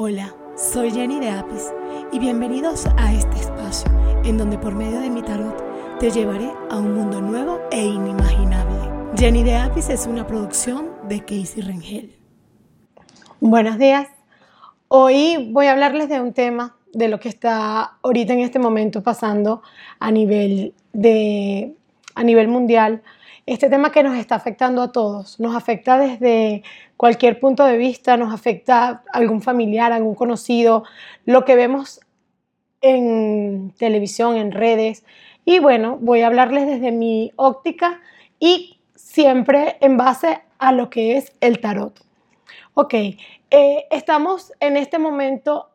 Hola, soy Jenny de Apis y bienvenidos a este espacio en donde por medio de mi tarot te llevaré a un mundo nuevo e inimaginable. Jenny de Apis es una producción de Casey Rengel. Buenos días. Hoy voy a hablarles de un tema de lo que está ahorita en este momento pasando a nivel de a nivel mundial este tema que nos está afectando a todos, nos afecta desde cualquier punto de vista, nos afecta a algún familiar, algún conocido, lo que vemos en televisión, en redes. Y bueno, voy a hablarles desde mi óptica y siempre en base a lo que es el tarot. Ok, eh, estamos en este momento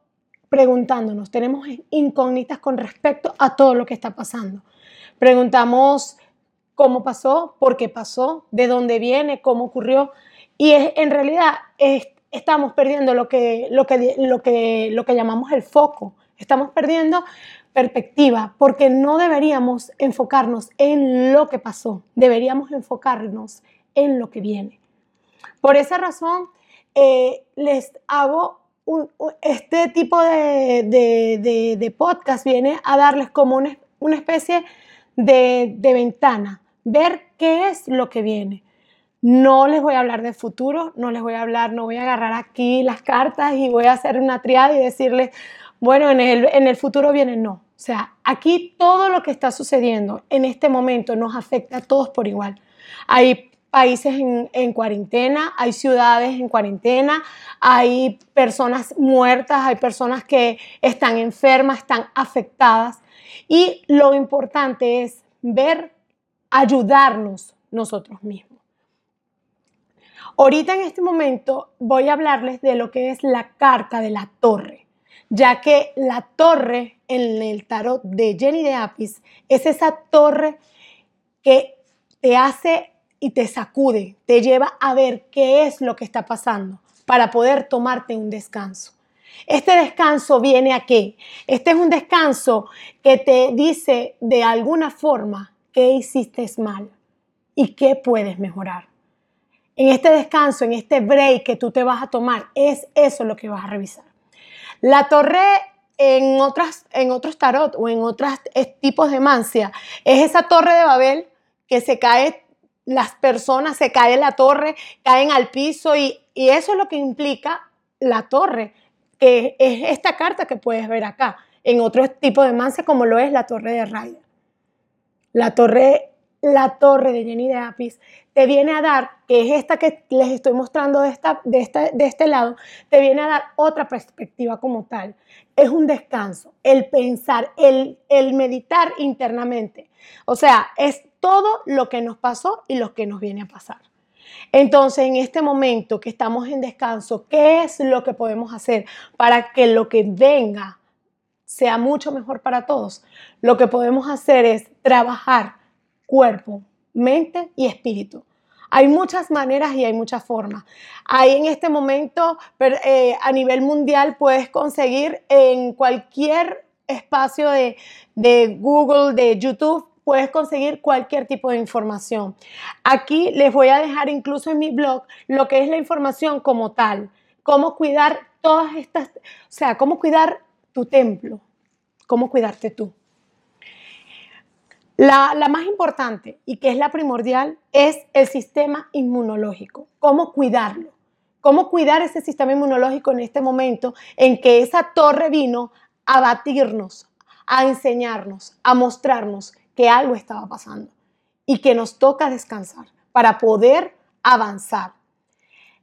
preguntándonos, tenemos incógnitas con respecto a todo lo que está pasando. Preguntamos cómo pasó, por qué pasó, de dónde viene, cómo ocurrió. Y en realidad estamos perdiendo lo que, lo, que, lo, que, lo que llamamos el foco, estamos perdiendo perspectiva, porque no deberíamos enfocarnos en lo que pasó, deberíamos enfocarnos en lo que viene. Por esa razón, eh, les hago este tipo de, de, podcast, viene a darles como una, una especie de, ventana ver qué es lo que viene. No les voy a hablar de futuro, no les voy a hablar, no voy a agarrar aquí las cartas y voy a hacer una triada y decirles, bueno, en el, futuro viene, no. O sea, aquí todo lo que está sucediendo en este momento nos afecta a todos por igual. Hay países en, en, cuarentena, hay ciudades en cuarentena, hay personas muertas, hay personas que están enfermas, están afectadas. Y lo importante es ver ayudarnos nosotros mismos. Ahorita en este momento voy a hablarles de lo que es la carta de la torre, ya que la torre en el tarot de Jenny de Apis es esa torre que te hace y te sacude, te lleva a ver qué es lo que está pasando para poder tomarte un descanso. Este descanso viene a qué? Este es un descanso que te dice de alguna forma qué hiciste mal y qué puedes mejorar. En este descanso, en este break que tú te vas a tomar, es eso lo que vas a revisar. La torre en, otras, en otros tarot o en otros tipos de mancia es esa torre de Babel que se cae, las personas se caen la torre, caen al piso y, y eso es lo que implica la torre, que es esta carta que puedes ver acá, en otro tipo de mancia como lo es la torre de Raya la torre, la torre de Jenny de Apis, te viene a dar, que es esta que les estoy mostrando de, esta, de, de este lado, te viene a dar otra perspectiva como tal. Es un descanso, el pensar, el, el meditar internamente. O sea, es todo lo que nos pasó y lo que nos viene a pasar. Entonces, en este momento que estamos en descanso, ¿qué es lo que podemos hacer para que lo que venga sea mucho mejor para todos, lo que podemos hacer es trabajar cuerpo, mente y espíritu. Hay muchas maneras y hay muchas formas. Ahí en este momento eh, a nivel mundial puedes conseguir en cualquier espacio de, de Google, de YouTube, puedes conseguir cualquier tipo de información. Aquí les voy a dejar incluso en mi blog lo que es la información como tal, cómo cuidar todas estas, o sea, cómo cuidar tu templo, cómo cuidarte tú. La, más importante y que es la primordial es el sistema inmunológico, cómo cuidarlo, cómo cuidar ese sistema inmunológico en este momento en que esa torre vino a batirnos, a enseñarnos, a mostrarnos que algo estaba pasando y que nos toca descansar para poder avanzar.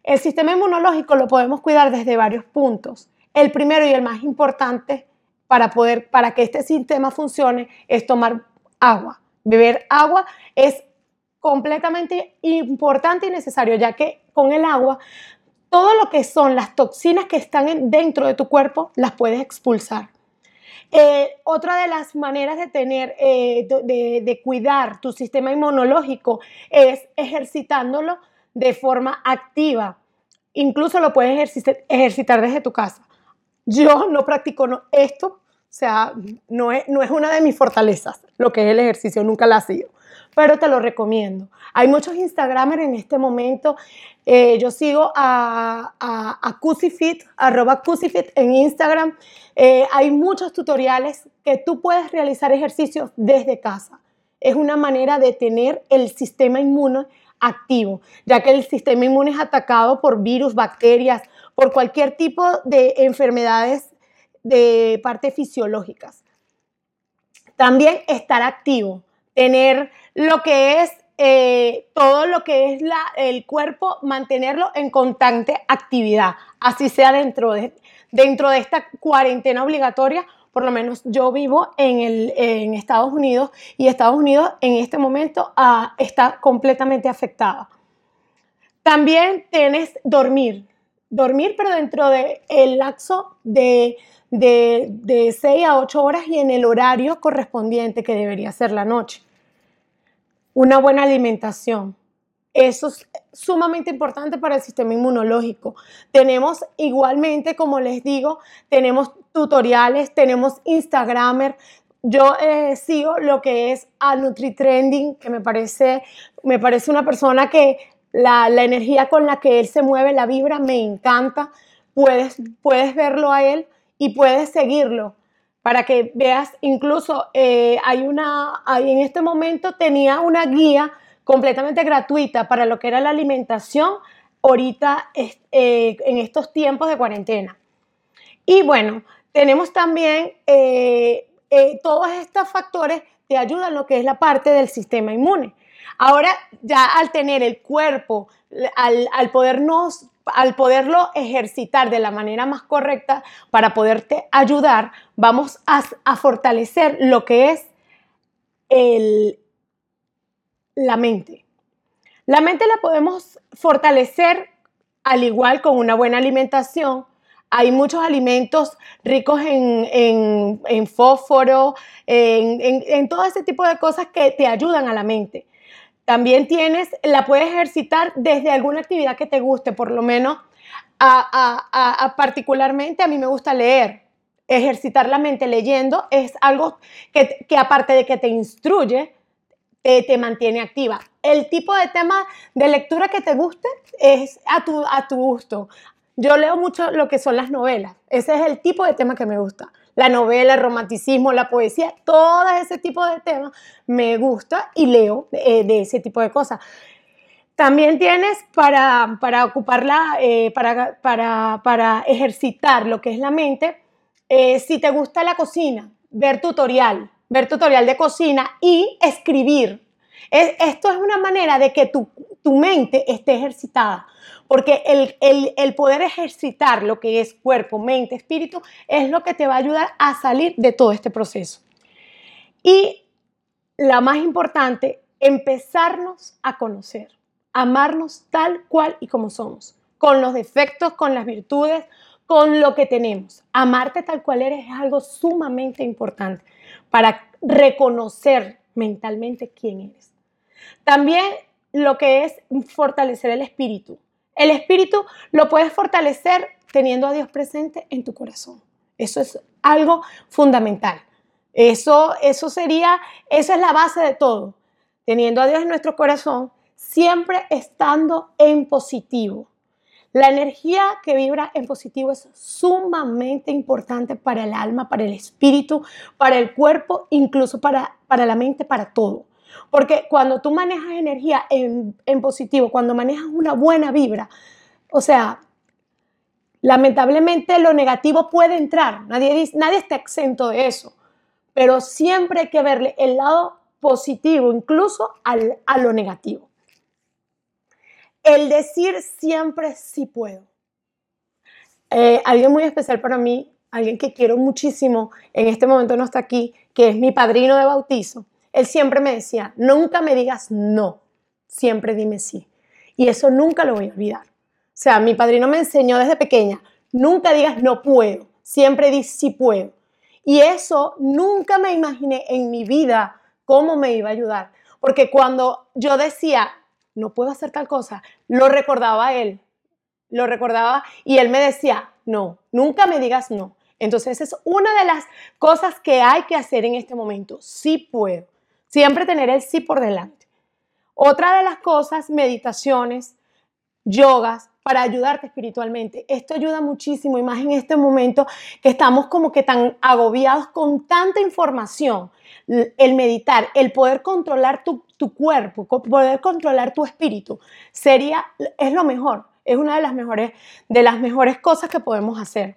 El sistema inmunológico lo podemos cuidar desde varios puntos. El primero y el más importante para poder, para que este sistema funcione es tomar agua. Beber agua es completamente importante y necesario, ya que con el agua todo lo que son las toxinas que están dentro de tu cuerpo las puedes expulsar. Eh, otra de las maneras de tener, eh, de, cuidar tu sistema inmunológico es ejercitándolo de forma activa. Incluso lo puedes ejercitar desde tu casa. Yo no practico esto O sea, no es, una de mis fortalezas lo que es el ejercicio, nunca la ha sido, pero te lo recomiendo. Hay muchos Instagramers en este momento. Eh, yo sigo a, a, a Cusifit, arroba Cusifit en Instagram. Eh, hay muchos tutoriales que tú puedes realizar ejercicios desde casa. Es una manera de tener el sistema inmune activo, ya que el sistema inmune es atacado por virus, bacterias, por cualquier tipo de enfermedades de parte fisiológicas. También estar activo, tener lo que es eh, todo lo que es la, el cuerpo, mantenerlo en constante actividad, así sea dentro de, dentro de esta cuarentena obligatoria. Por lo menos yo vivo en, el, en Estados Unidos y Estados Unidos en este momento ah, está completamente afectada. También tienes dormir, dormir, pero dentro del el lapso de, de, de 6 a 8 horas y en el horario correspondiente que debería ser la noche. Una buena alimentación. Eso es sumamente importante para el sistema inmunológico. Tenemos igualmente, como les digo, tenemos tutoriales, tenemos Instagramer. Yo eh, sigo lo que es a NutriTrending, que me parece, me parece una persona que la, energía con la que él se mueve, la vibra, me encanta. Puedes, puedes verlo a él y puedes seguirlo para que veas, incluso eh, hay una, hay, en este momento tenía una guía completamente gratuita para lo que era la alimentación ahorita eh, en estos tiempos de cuarentena. Y bueno, tenemos también eh, todos estos factores te ayudan lo que es la parte del sistema inmune. Ahora, ya al tener el cuerpo, al, al podernos al poderlo ejercitar de la manera más correcta para poderte ayudar, vamos a, a fortalecer lo que es el, la mente. La mente la podemos fortalecer al igual con una buena alimentación. Hay muchos alimentos ricos en, en, fósforo, en, en todo ese tipo de cosas que te ayudan a la mente. También tienes, la puedes ejercitar desde alguna actividad que te guste, por lo menos a, particularmente a mí me gusta leer. Ejercitar la mente leyendo es algo que, aparte de que te instruye, te, mantiene activa. El tipo de tema de lectura que te guste es a tu, a tu gusto. Yo leo mucho lo que son las novelas. Ese es el tipo de tema que me gusta la novela, el romanticismo, la poesía, todo ese tipo de temas me gusta y leo eh, de ese tipo de cosas. También tienes para, para ocuparla, eh, para, para, para, ejercitar lo que es la mente, eh, si te gusta la cocina, ver tutorial, ver tutorial de cocina y escribir. esto es una manera de que tu, tu mente esté ejercitada. Porque el, poder ejercitar lo que es cuerpo, mente, espíritu, es lo que te va a ayudar a salir de todo este proceso. Y la más importante, empezarnos a conocer, amarnos tal cual y como somos, con los defectos, con las virtudes, con lo que tenemos. Amarte tal cual eres es algo sumamente importante para reconocer mentalmente quién eres. También lo que es fortalecer el espíritu. El espíritu lo puedes fortalecer teniendo a Dios presente en tu corazón. Eso es algo fundamental. Eso, eso sería, esa es la base de todo. Teniendo a Dios en nuestro corazón, siempre estando en positivo. La energía que vibra en positivo es sumamente importante para el alma, para el espíritu, para el cuerpo, incluso para, para la mente, para todo. Porque cuando tú manejas energía en, positivo, cuando manejas una buena vibra, o sea, lamentablemente lo negativo puede entrar, nadie, nadie está exento de eso, pero siempre hay que verle el lado positivo, incluso a lo negativo. El decir siempre sí puedo. Eh, alguien muy especial para mí, alguien que quiero muchísimo, en este momento no está aquí, que es mi padrino de bautizo él siempre me decía, nunca me digas no, siempre dime sí. Y eso nunca lo voy a olvidar. O sea, mi padrino me enseñó desde pequeña, nunca digas no puedo, siempre di sí puedo. Y eso nunca me imaginé en mi vida cómo me iba a ayudar. Porque cuando yo decía, no puedo hacer tal cosa, lo recordaba él, lo recordaba y él me decía, no, nunca me digas no. Entonces, es una de las cosas que hay que hacer en este momento. Sí puedo. Siempre tener el sí por delante. Otra de las cosas, meditaciones, yogas, para ayudarte espiritualmente. Esto ayuda muchísimo y más en este momento que estamos como que tan agobiados con tanta información. El meditar, el poder controlar tu, tu cuerpo, poder controlar tu espíritu, sería, es lo mejor, es una de las mejores, de las mejores cosas que podemos hacer.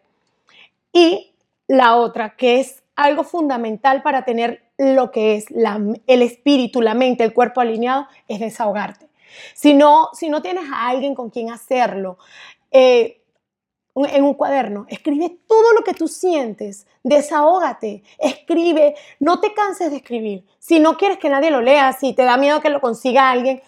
Y la otra, que es algo fundamental para tener lo que es el espíritu, la mente, el cuerpo alineado, es desahogarte. Si no, si no tienes a alguien con quien hacerlo, eh, en un cuaderno, escribe todo lo que tú sientes, desahógate, escribe, no te canses de escribir. Si no quieres que nadie lo lea, si te da miedo que lo consiga alguien,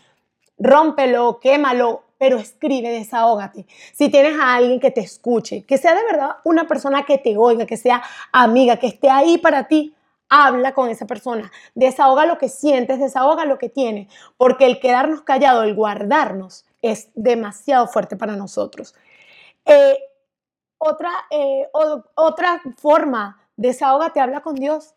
rómpelo, quémalo, pero escribe, desahógate. Si tienes a alguien que te escuche, que sea de verdad una persona que te oiga, que sea amiga, que esté ahí para ti, habla con esa persona, desahoga lo que sientes, desahoga lo que tienes, porque el quedarnos callado, el guardarnos, es demasiado fuerte para nosotros. Eh, otra, eh, otra forma, habla con Dios,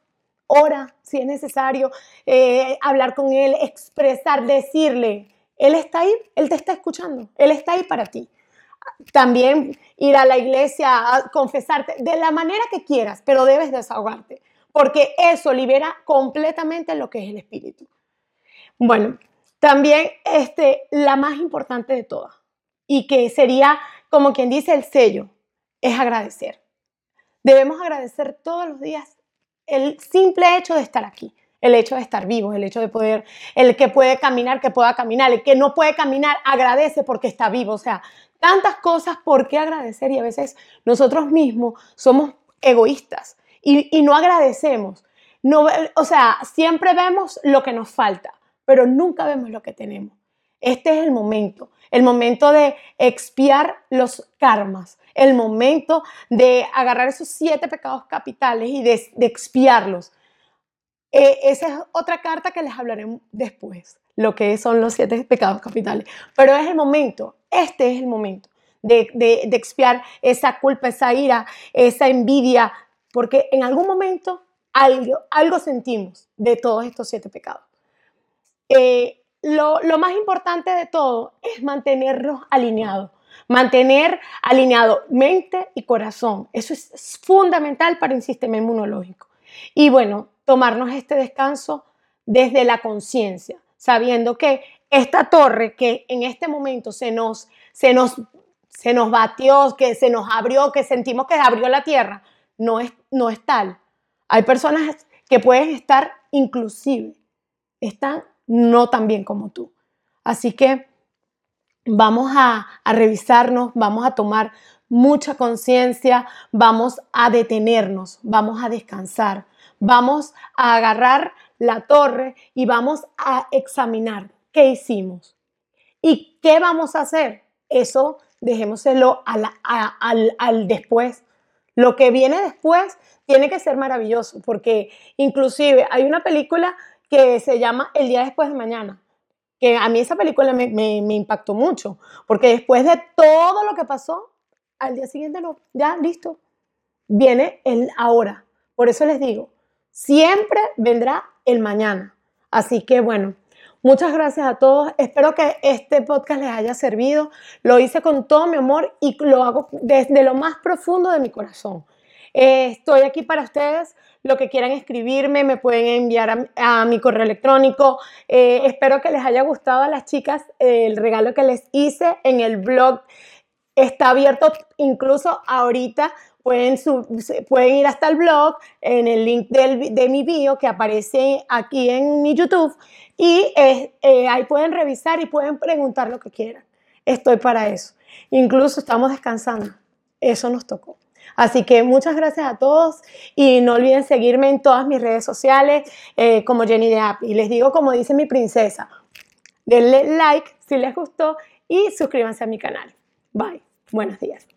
ora si es necesario, eh, hablar con Él, expresar, decirle, Él está ahí, Él te está escuchando, Él está ahí para ti. También ir a la iglesia, a confesarte, de la manera que quieras, pero debes desahogarte porque eso libera completamente lo que es el espíritu. Bueno, también este, la más importante de todas, y que sería como quien dice el sello, es agradecer. Debemos agradecer todos los días el simple hecho de estar aquí, el hecho de estar vivo, el hecho de poder, el que puede caminar, que pueda caminar, el que no puede caminar, agradece porque está vivo. O sea, tantas cosas por qué agradecer y a veces nosotros mismos somos egoístas y, no agradecemos. O sea, siempre vemos lo que nos falta, pero nunca vemos lo que tenemos. Este es el momento, el momento de expiar los karmas, el momento de agarrar esos siete pecados capitales y de, expiarlos. Eh, esa es otra carta que les hablaré después, lo que son los siete pecados capitales. Pero es el momento, este es el momento de, de expiar esa culpa, esa ira, esa envidia, porque en algún momento algo, algo sentimos de todos estos siete pecados. Eh, lo, más importante de todo es mantenernos alineados, mantener alineado mente y corazón. Eso es fundamental para un sistema inmunológico. Y bueno, tomarnos este descanso desde la conciencia, sabiendo que esta torre que en este momento se nos, se nos, se nos batió, que se nos abrió, que sentimos que abrió la tierra, no es, no es tal. Hay personas que pueden estar inclusive, están no tan bien como tú. Así que vamos a, a revisarnos, vamos a tomar mucha conciencia, vamos a detenernos, vamos a descansar, vamos a agarrar la torre y vamos a examinar qué hicimos y qué vamos a hacer. Eso dejémoselo al, al, al después, lo que viene después tiene que ser maravilloso, porque inclusive hay una película que se llama El día después de mañana, que a mí esa película me, impactó mucho, porque después de todo lo que pasó, al día siguiente no, ya listo, viene el ahora. Por eso les digo, siempre vendrá el mañana. Así que bueno, Muchas gracias a todos. Espero que este podcast les haya servido. Lo hice con todo mi amor y lo hago desde lo más profundo de mi corazón. Eh, estoy aquí para ustedes. Lo que quieran escribirme, me pueden enviar a, mi correo electrónico. Eh, espero que les haya gustado a las chicas el regalo que les hice en el blog. Está abierto incluso ahorita Pueden, pueden, ir hasta el blog en el link de mi bio que aparece aquí en mi YouTube y eh, ahí pueden revisar y pueden preguntar lo que quieran. Estoy para eso. Incluso estamos descansando. Eso nos tocó. Así que muchas gracias a todos y no olviden seguirme en todas mis redes sociales eh, como Jenny de App. Y les digo como dice mi princesa, denle like si les gustó y suscríbanse a mi canal. Bye. Buenos días.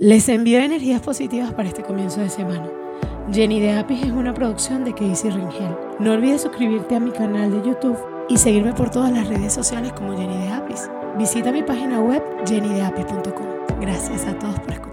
Les envío energías positivas para este comienzo de semana. Jenny de Apis es una producción de Casey Ringel. No olvides suscribirte a mi canal de YouTube y seguirme por todas las redes sociales como Jenny de Apis. Visita mi página web jennydeapis.com. Gracias a todos por escuchar.